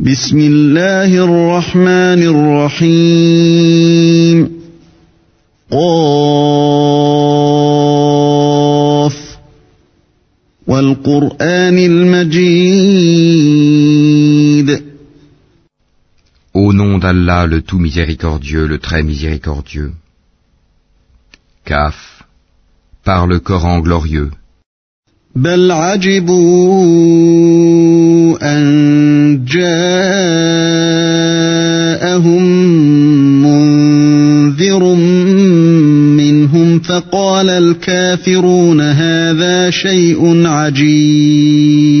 بسم الله الرحمن الرحيم قاف والقرآن المجيد Au nom d'Allah, le tout miséricordieux, le très miséricordieux. Kaf, par le Coran glorieux. بل عجبوا أن جاءهم منذر منهم فقال الكافرون هذا شيء عجيب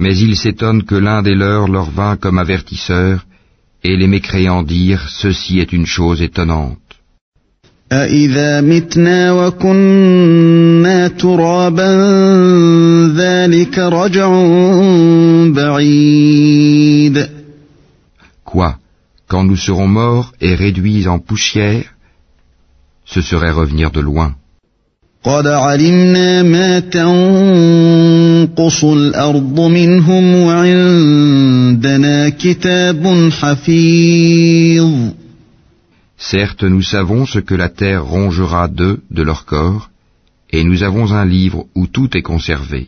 Mais ils s'étonnent que l'un des leurs leur vint comme avertisseur, et les mécréants dirent Ceci est une chose étonnante. أإذا متنا وكنا ترابا ذلك رجع بعيد Quoi Quand nous serons morts et réduits en poussière, ce serait revenir de loin. قد علمنا ما تنقص الأرض منهم وعندنا كتاب حفيظ Certes, nous savons ce que la terre rongera d'eux, de leur corps, et nous avons un livre où tout est conservé.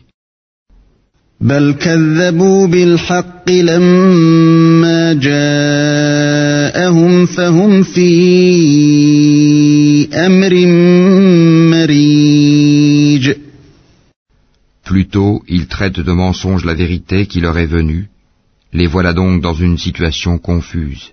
Plutôt, ils traitent de mensonge la vérité qui leur est venue, les voilà donc dans une situation confuse.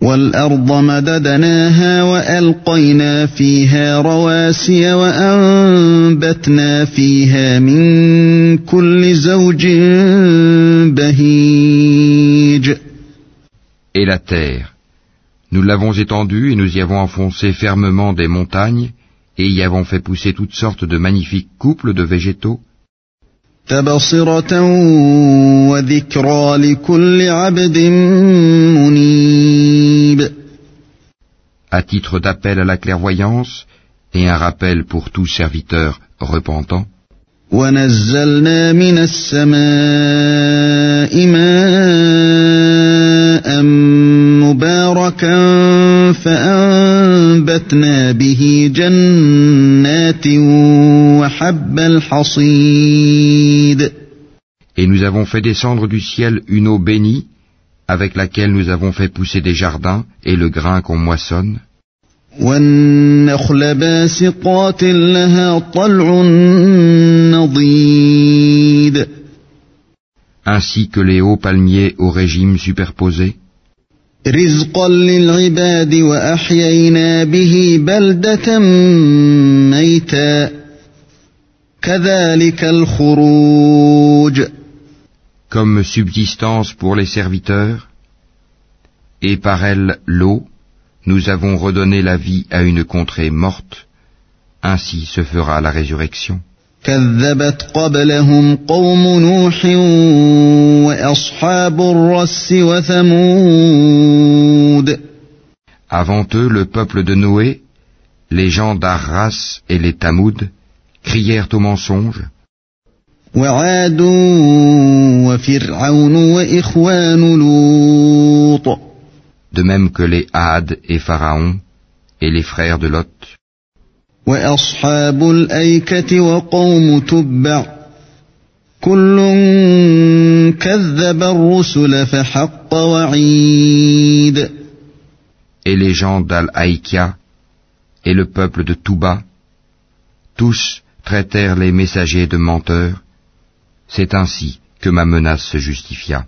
والأرض مددناها وألقينا فيها رواسي وأنبتنا فيها من كل زوج بهيج Et la terre, nous l'avons étendue et nous y avons enfoncé fermement des montagnes, et y avons fait pousser toutes sortes de magnifiques couples de végétaux, تبصرة وذكرى لكل عبد منيب à titre d'appel à la clairvoyance, et un rappel pour tout serviteur repentant. ونزلنا من السماء ماء مباركا فأنبتنا به جنات وحب الحصيد Et nous avons fait descendre du ciel une eau bénie, avec laquelle nous avons fait pousser des jardins et le grain qu'on moissonne, والنخل باسقات لها طلع نضيد ainsi que les hauts palmiers au régime superposé, رزقا للعباد وأحيينا به بلدة ميتا كذلك الخروج comme subsistance pour les serviteurs, et par elle l'eau, nous avons redonné la vie à une contrée morte, ainsi se fera la résurrection. Avant eux, le peuple de Noé, les gens d'Arras et les Tamoud crièrent au mensonge, وعاد وفرعون وإخوان لوط de même que les Had et Pharaon, et les frères de Lot, وأصحاب الأيكة وقوم تبع كل كذب الرسل فحق وعيد et les gens d'Al-Haïkia, et le peuple de Touba, tous traitèrent les messagers de menteurs. c'est ainsi que ma menace se justifia.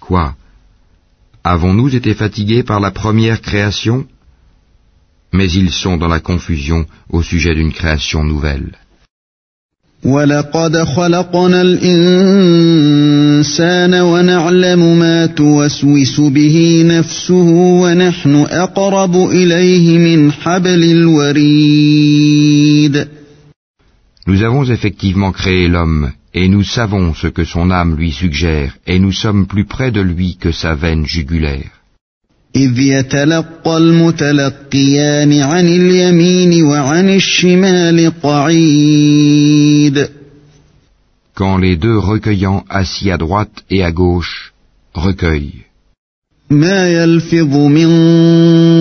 Quoi? Avons-nous été fatigués par la première création? Mais ils sont dans la confusion au sujet d'une création nouvelle. ولقد خلقنا الإنسان ونعلم ما توسوس به نفسه ونحن أقرب إليه من حبل الوريد Nous avons effectivement créé l'homme, et nous savons ce que son âme lui suggère, et nous sommes plus près de lui que sa veine jugulaire. إذ يتلقى المتلقيان عن اليمين وعن الشمال قعيد Quand les deux recueillants assis à droite et à gauche recueillent. ما يلفظ من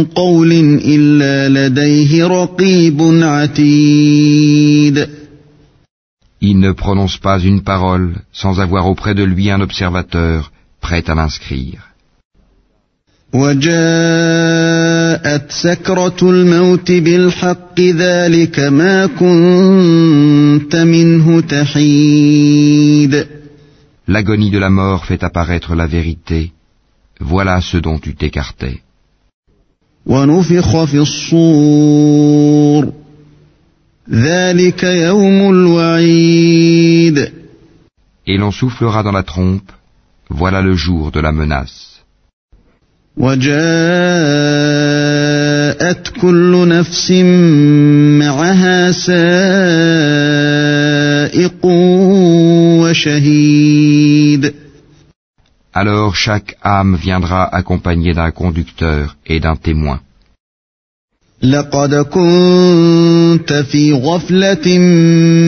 قول إلا لديه رقيب عتيد Il ne prononce pas une parole sans avoir auprès de lui un observateur prêt à l'inscrire. وجاءت سكرة الموت بالحق ذلك ما كنت منه تحيد L'agonie de la mort fait apparaître la vérité. Voilà ce dont tu t'écartais. ونفخ في الصور ذلك يوم الوعيد Et l'on soufflera dans la trompe. Voilà le jour de la menace. وجاءت كل نفس معها سائق وشهيد Alors chaque âme viendra accompagnée d'un conducteur et d'un témoin. لقد كنت في غفلة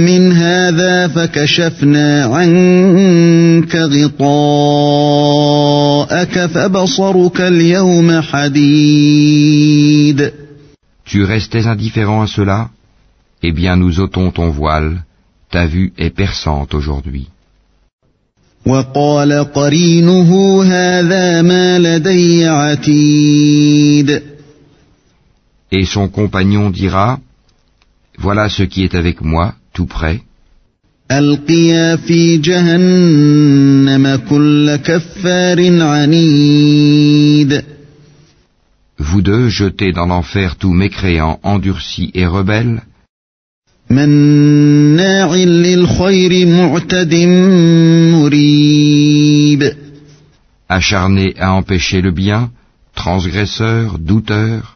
من هذا فكشفنا عنك حديد Tu restais indifférent à cela? Eh bien nous ôtons ton voile, ta vue est perçante aujourd'hui. Et son compagnon dira, Voilà ce qui est avec moi, tout près. ألقيا في جهنم كل كفار عنيد Vous deux jetez dans l'enfer tout mécréant, endurci et rebelle, مناع للخير معتد مريب acharné à empêcher le bien, transgresseur, douteur,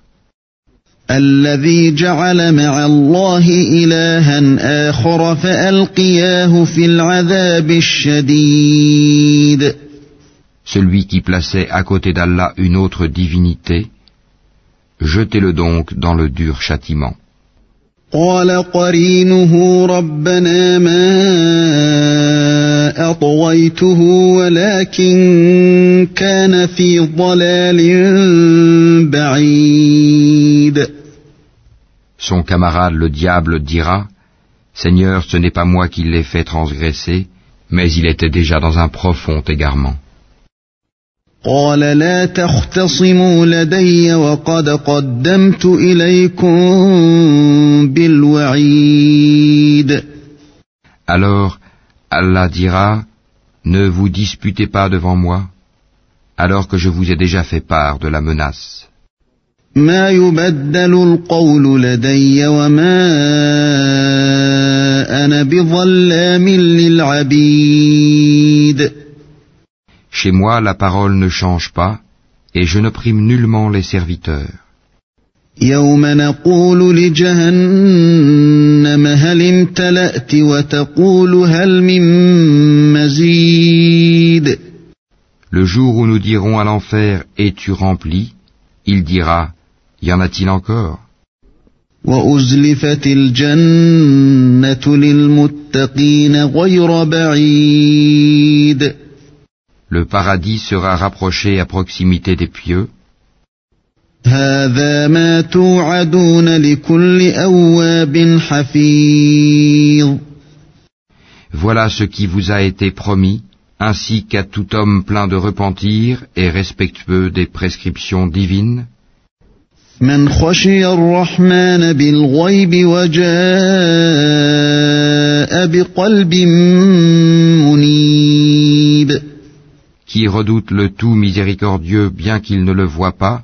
الذي جعل مع الله إلها آخر فألقياه في العذاب الشديد celui qui plaçait à côté d'Allah une autre divinité, jetez-le donc dans le dur châtiment. قال قرينه ربنا ما أطويته ولكن كان في ضلال Son camarade le diable dira, Seigneur, ce n'est pas moi qui l'ai fait transgresser, mais il était déjà dans un profond égarement. قال لا تختصموا لدي وقد قدمت إليكم بالوعيد Alors Allah dira, Ne vous disputez pas devant moi, alors que je vous ai déjà fait part de la menace. ما يبدل القول لدي وما أنا بظلام للعبيد Chez moi la parole ne change pas, et je ne prime nullement les serviteurs. يوم نقول لجهنم هل امتلأت وتقول هل من مزيد Le jour où nous dirons à l'enfer Es-tu rempli Il dira y en a-t-il encore? Le paradis sera rapproché à proximité des pieux. Voilà ce qui vous a été promis, ainsi qu'à tout homme plein de repentir et respectueux des prescriptions divines من خشي الرحمن بالغيب وجاء بقلب منيب qui redoute le tout miséricordieux bien qu'il ne le voie pas,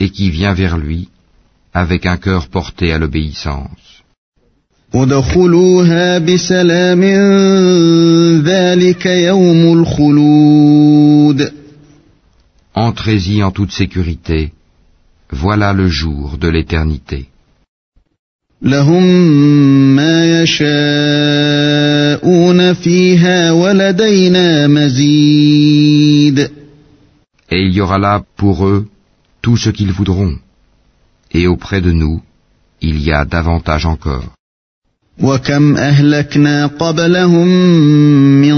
et qui vient vers lui, avec un cœur porté à l'obéissance. ادخلوها بسلام ذلك يوم الخلود Entrez-y en toute sécurité. Voilà le jour de l'éternité. لهم ما يشاءون فيها ولدينا مزيد Et il y aura là pour eux tout ce qu'ils voudront. Et auprès de nous, il y a davantage encore. وكم أهلكنا قبلهم من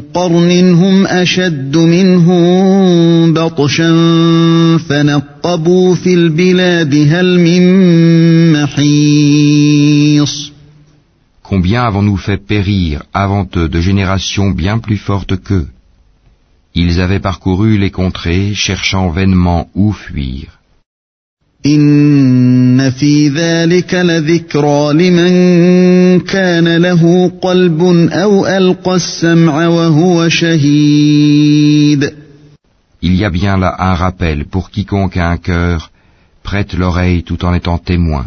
قرن هم أشد منهم بطشا فنقبوا في البلاد هل من محيص Combien avons-nous fait périr avant eux de générations bien plus fortes qu'eux Ils avaient parcouru les contrées cherchant vainement où fuir. إن في ذلك لذكرى لمن كان له قلب أو ألقى السمع وهو شهيد Il y a bien là un rappel pour quiconque a un cœur, prête l'oreille tout en étant témoin.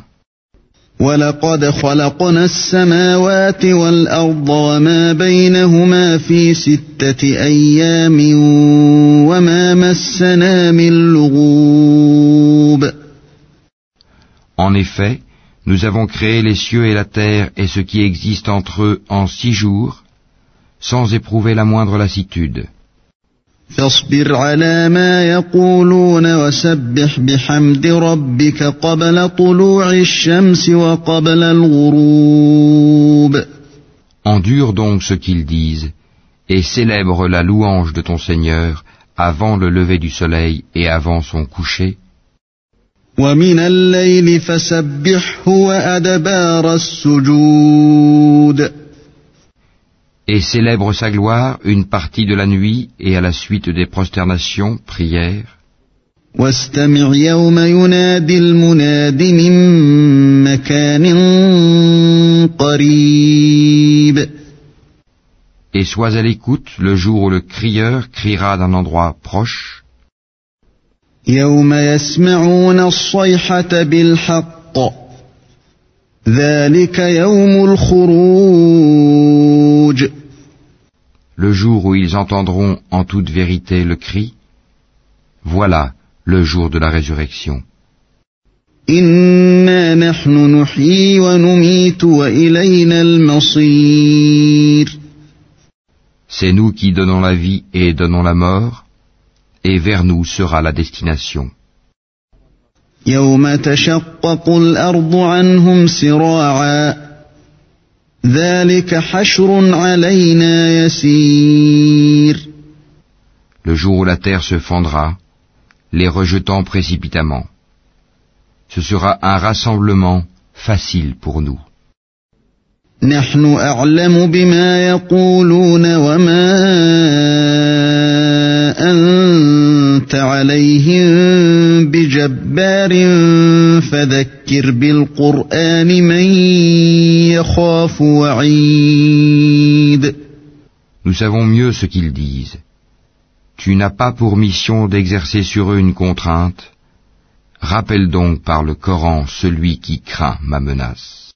ولقد خلقنا السماوات والأرض وما بينهما في ستة أيام وما مسنا من لغوب En effet, nous avons créé les cieux et la terre et ce qui existe entre eux en six jours, sans éprouver la moindre lassitude. فاصبر على ما يقولون وسبح بحمد ربك قبل طلوع الشمس وقبل الغروب Endure donc ce qu'ils disent, et célèbre la louange de ton Seigneur avant le lever du soleil et avant son coucher, ومن الليل فسبحه وأدبار السجود et célèbre sa gloire une partie de la nuit et à la suite des prosternations, prières, واستمع يوم ينادي المناد من مكان قريب et sois à l'écoute le jour où le crieur criera d'un endroit proche, يوم يسمعون الصيحة بالحق ذلك يوم الخروج le jour où ils entendront en toute vérité le cri, voilà le jour de la résurrection. إنا نحن نحيي ونميت وإلينا المصير C'est nous qui donnons la vie et donnons la mort, et vers nous sera la destination. يوم تشقق الأرض عنهم سراعا ذلك حشر علينا يسير Le jour où la terre se fendra, les rejetant précipitamment. Ce sera un rassemblement facile pour nous. نحن أعلم بما يقولون وما بجبار فذكر بالقرآن من يخاف وعيد Nous savons mieux ce qu'ils disent. Tu n'as pas pour mission d'exercer sur eux une contrainte. Rappelle donc par le Coran celui qui craint ma menace.